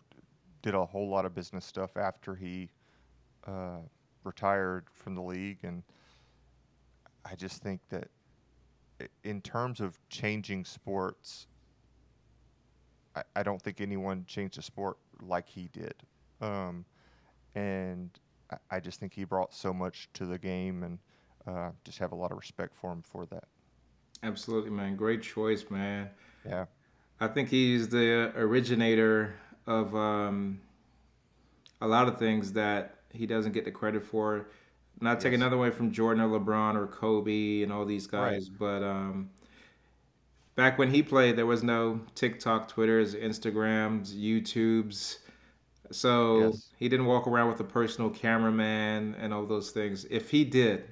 Speaker 1: did a whole lot of business stuff after he uh, retired from the league, and I just think that in terms of changing sports, I, I don't think anyone changed the sport like he did. Um, and I, I, just think he brought so much to the game, and uh, just have a lot of respect for him for that.
Speaker 2: Absolutely, man. Great choice, man.
Speaker 1: Yeah.
Speaker 2: I think he's the originator of um, a lot of things that he doesn't get the credit for. Not take yes. another way from Jordan or LeBron or Kobe and all these guys, right. but um, back when he played, there was no TikTok, Twitters, Instagrams, YouTubes. So yes. he didn't walk around with a personal cameraman and all those things. If he did,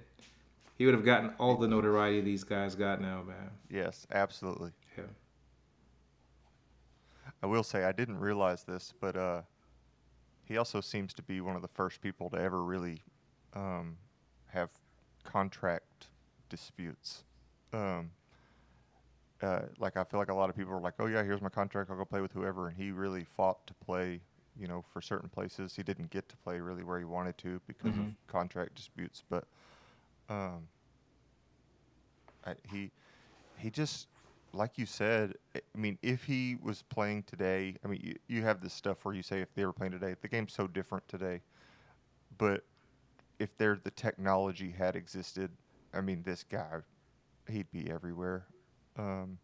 Speaker 2: he would have gotten all the notoriety these guys got now, man.
Speaker 1: Yes, absolutely.
Speaker 2: Yeah.
Speaker 1: I will say I didn't realize this, but uh, he also seems to be one of the first people to ever really um, have contract disputes. Um, uh, like I feel like a lot of people are like, "Oh yeah, here's my contract. I'll go play with whoever," and he really fought to play. You know, for certain places, he didn't get to play really where he wanted to because mm-hmm. of contract disputes. But um, I, he he just like you said, I mean, if he was playing today, I mean, you, you have this stuff where you say if they were playing today, the game's so different today. But if there the technology had existed, I mean, this guy, he'd be everywhere, um,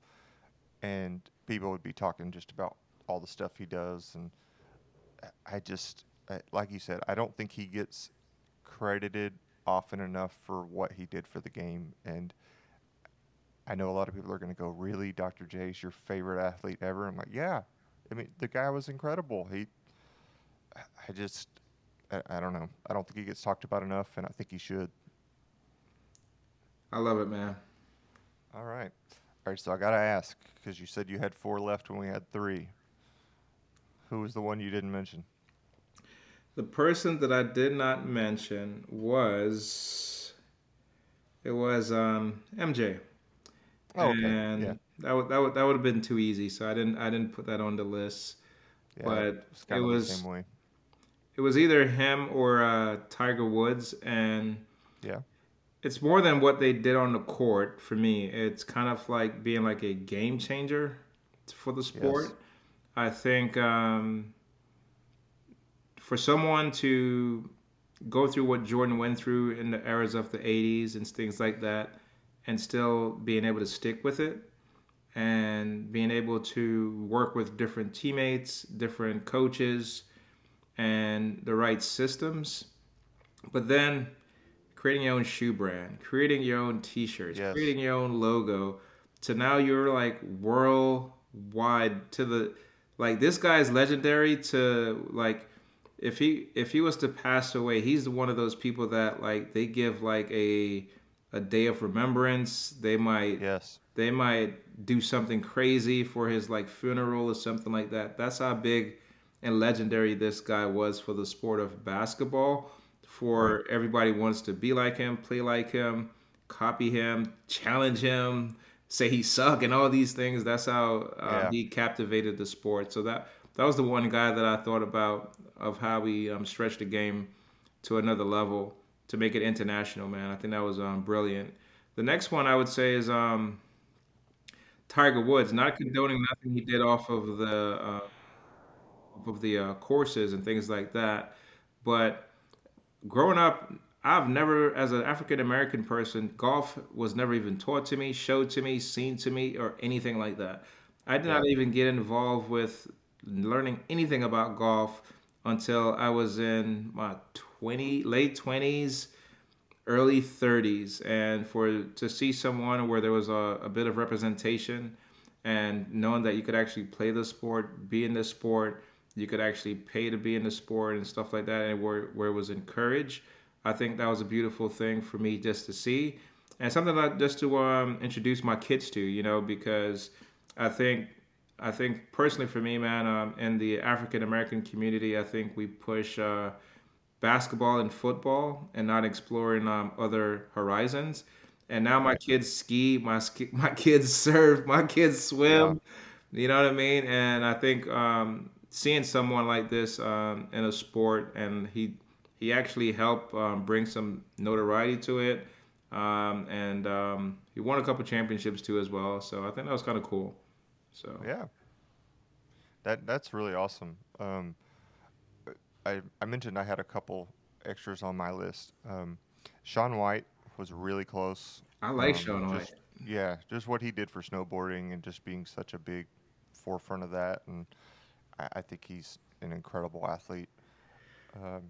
Speaker 1: and people would be talking just about all the stuff he does. And I just, I, like you said, I don't think he gets credited often enough for what he did for the game and I know a lot of people are going to go, really, Dr. J is your favorite athlete ever? I'm like, yeah, I mean, the guy was incredible. He, I just, I, I don't know. I don't think he gets talked about enough, and I think he should.
Speaker 2: I love it, man.
Speaker 1: All right. All right, so I got to ask because you said you had four left when we had three. Who was the one you didn't mention?
Speaker 2: The person that I did not mention was it was um, MJ. Oh, okay. And yeah. that would, that would that would have been too easy, so I didn't I didn't put that on the list. Yeah, but it was it was either him or uh, Tiger Woods, and
Speaker 1: yeah,
Speaker 2: it's more than what they did on the court for me. It's kind of like being like a game changer for the sport. Yes. I think um, for someone to go through what Jordan went through in the eras of the 80s and things like that, and still being able to stick with it and being able to work with different teammates, different coaches, and the right systems. But then creating your own shoe brand, creating your own t shirts, yes. creating your own logo. To now you're like worldwide to the like this guy is legendary to like if he if he was to pass away, he's one of those people that like they give like a a day of remembrance. They might
Speaker 1: yes.
Speaker 2: They might do something crazy for his like funeral or something like that. That's how big and legendary this guy was for the sport of basketball. For everybody wants to be like him, play like him, copy him, challenge him, say he suck and all these things. That's how uh, yeah. he captivated the sport. So that that was the one guy that I thought about of how we um, stretched the game to another level to make it international. Man, I think that was um, brilliant. The next one I would say is um, Tiger Woods. Not condoning nothing he did off of the uh, of the uh, courses and things like that, but growing up, I've never, as an African American person, golf was never even taught to me, showed to me, seen to me, or anything like that. I did not even get involved with learning anything about golf until I was in my 20 late 20s early 30s and for to see someone where there was a, a bit of representation and knowing that you could actually play the sport be in the sport you could actually pay to be in the sport and stuff like that and where, where it was encouraged i think that was a beautiful thing for me just to see and something that just to um, introduce my kids to you know because i think I think personally for me, man, um, in the African American community, I think we push uh, basketball and football and not exploring um, other horizons. And now my kids ski, my ski, *laughs* my kids surf, my kids swim. Yeah. You know what I mean? And I think um, seeing someone like this um, in a sport, and he he actually helped um, bring some notoriety to it, um, and he won a couple championships too as well. So I think that was kind of cool. So
Speaker 1: yeah, that that's really awesome. Um, I I mentioned I had a couple extras on my list. Um, Shaun White was really close.
Speaker 2: I like um, Shaun
Speaker 1: White. yeah, just what he did for snowboarding and just being such a big forefront of that, and I, I think he's an incredible athlete. Um,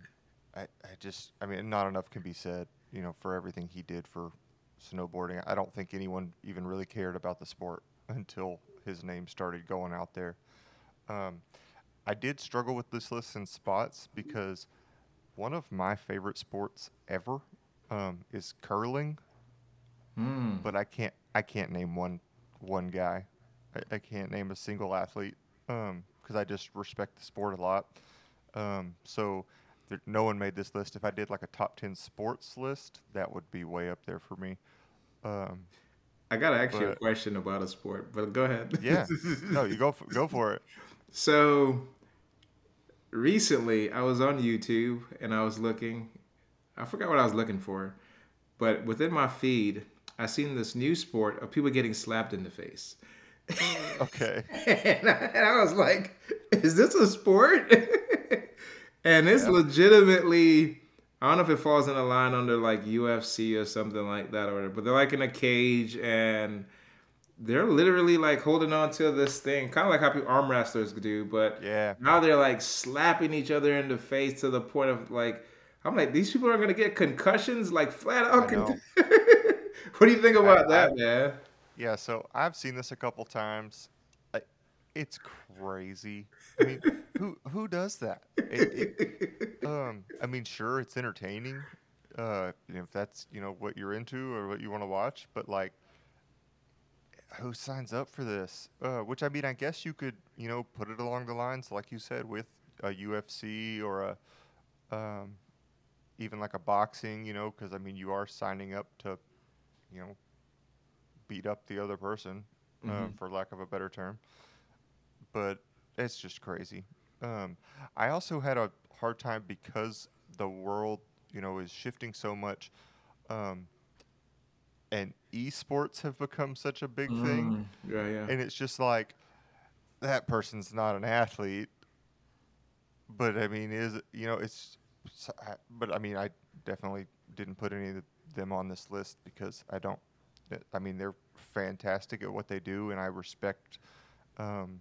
Speaker 1: I, I just, I mean, not enough can be said, you know, for everything he did for snowboarding. I don't think anyone even really cared about the sport *laughs* until his name started going out there. Um, I did struggle with this list in spots because one of my favorite sports ever um, is curling,
Speaker 2: mm.
Speaker 1: but I can't I can't name one one guy. I, I can't name a single athlete because I just respect the sport a lot. Um, so there, no one made this list. If I did like a top ten sports list, that would be way up there for me. Um,
Speaker 2: I got actually but, a question about a sport, but go ahead.
Speaker 1: yeah, *laughs* no, you go for, go for it.
Speaker 2: So recently, I was on YouTube and I was looking. I forgot what I was looking for, but within my feed, I seen this new sport of people getting slapped in the face.
Speaker 1: Okay. *laughs*
Speaker 2: and, I, and, I, was like, "Is this a sport?" *laughs* and it's yeah. legitimately. I don't know if it falls in a line under like UFC or something like that or whatever, but they're like in a cage and they're literally like holding on to this thing, kind of like how people arm wrestlers do. But
Speaker 1: yeah,
Speaker 2: now they're like slapping each other in the face to the point of like, I'm like, these people are gonna get concussions, like flat out. Con- *laughs* what do you think about I, that, I, man?
Speaker 1: Yeah, so I've seen this a couple times. It's crazy. I mean, who who does that? It, it, um, I mean, sure, it's entertaining, uh, if that's you know what you're into or what you want to watch, but like, who signs up for this? Uh, which I mean, I guess you could you know put it along the lines like you said with a UFC or a um, even like a boxing, you know, because I mean, you are signing up to, you know, beat up the other person, um, mm-hmm. for lack of a better term. But it's just crazy. Um, I also had a hard time because the world, you know, is shifting so much, um, and esports have become such a big mm, thing.
Speaker 2: Yeah, yeah.
Speaker 1: And it's just like that person's not an athlete, but I mean, is you know, it's but I mean, I definitely didn't put any of them on this list because I don't. I mean, they're fantastic at what they do, and I respect, um,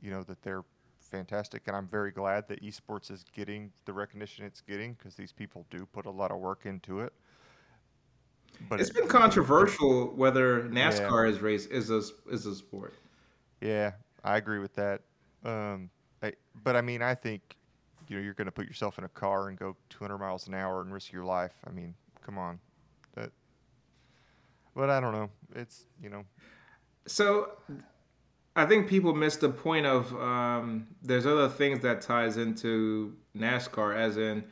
Speaker 1: you know, that they're fantastic. And I'm very glad that esports is getting the recognition it's getting because these people do put a lot of work into it.
Speaker 2: But it's it, been controversial whether NASCAR yeah. is race is a is a sport.
Speaker 1: Yeah, I agree with that. Um, I, but I mean, I think you know you're going to put yourself in a car and go 200 miles an hour and risk your life. I mean, come on. But I don't know. It's you know.
Speaker 2: So, I think people miss the point of um, there's other things that ties into NASCAR, as in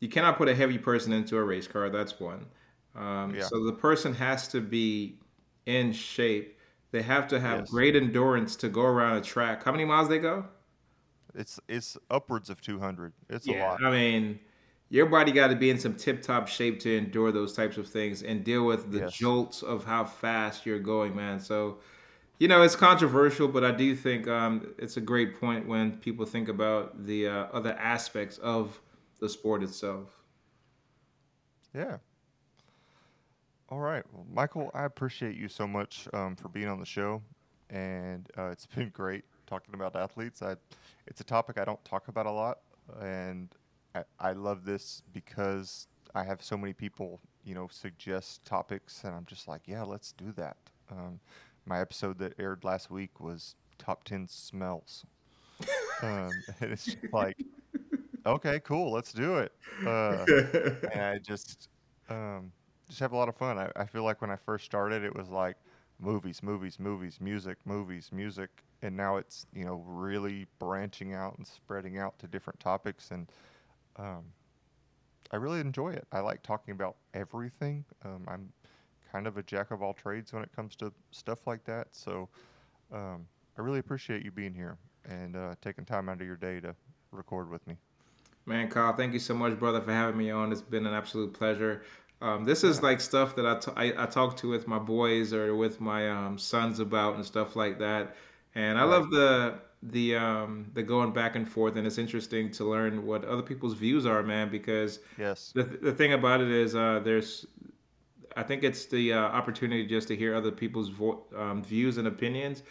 Speaker 2: you cannot put a heavy person into a race car. That's one. Um, yeah. So the person has to be in shape. They have to have yes. great endurance to go around a track. How many miles they go?
Speaker 1: It's it's upwards of 200. It's
Speaker 2: yeah,
Speaker 1: a lot.
Speaker 2: I mean, your body got to be in some tip top shape to endure those types of things and deal with the yes. jolts of how fast you're going, man. So, you know, it's controversial, but I do think um, it's a great point when people think about the uh, other aspects of the sport itself.
Speaker 1: Yeah. All right. Well, Michael, I appreciate you so much um, for being on the show, and uh, it's been great talking about athletes. I, it's a topic I don't talk about a lot, and I, love this because I have so many people, you know, suggest topics, and I'm just like, yeah, let's do that. Um, my episode that aired last week was top ten smells, um, *laughs* and it's like, okay, cool, let's do it. Uh, and I just, um, just have a lot of fun. I, I feel like when I first started, it was like movies, movies, movies, music, movies, music, and now it's you know really branching out and spreading out to different topics, and um, I really enjoy it. I like talking about everything. Um, I'm kind of a jack of all trades when it comes to stuff like that, so um, I really appreciate you being here and uh, taking time out of your day to record with me.
Speaker 2: Man, Kyle, thank you so much, brother, for having me on. It's been an absolute pleasure. Um, this is like stuff that I, t- I, I talk to with my boys or with my um, sons about and stuff like that. And I love the the um, the going back and forth, and it's interesting to learn what other people's views are, man. Because
Speaker 1: yes,
Speaker 2: the the thing about it is uh, there's I think it's the uh, opportunity just to hear other people's vo- um, views and opinions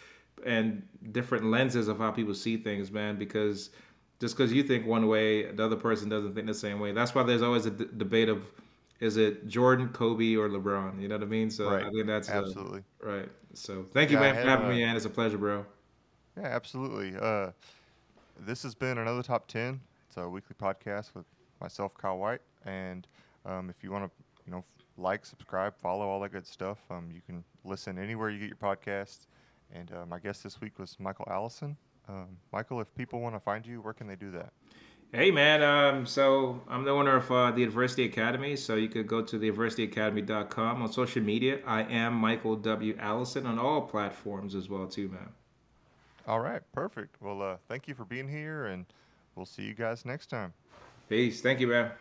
Speaker 2: and different lenses of how people see things, man. Because just because you think one way, the other person doesn't think the same way. That's why there's always a d- debate of is it Jordan, Kobe, or LeBron? You know what I mean? So right. I think that's
Speaker 1: absolutely
Speaker 2: a, right. So thank you, yeah, man, for having uh, me, man. It's a pleasure, bro.
Speaker 1: Yeah, absolutely. Uh, this has been another top ten. It's a weekly podcast with myself, Kyle White, and um, if you want to, you know, like, subscribe, follow all that good stuff, um, you can listen anywhere you get your podcasts. And uh, my guest this week was Michael Allison. Um, Michael, if people want to find you, where can they do that?
Speaker 2: Hey man, um, so I'm the owner of uh, the Adversity Academy. So you could go to theadversityacademy.com on social media. I am Michael W. Allison on all platforms as well too, man.
Speaker 1: All right, perfect. Well, uh, thank you for being here, and we'll see you guys next time.
Speaker 2: Peace. Thank you, man.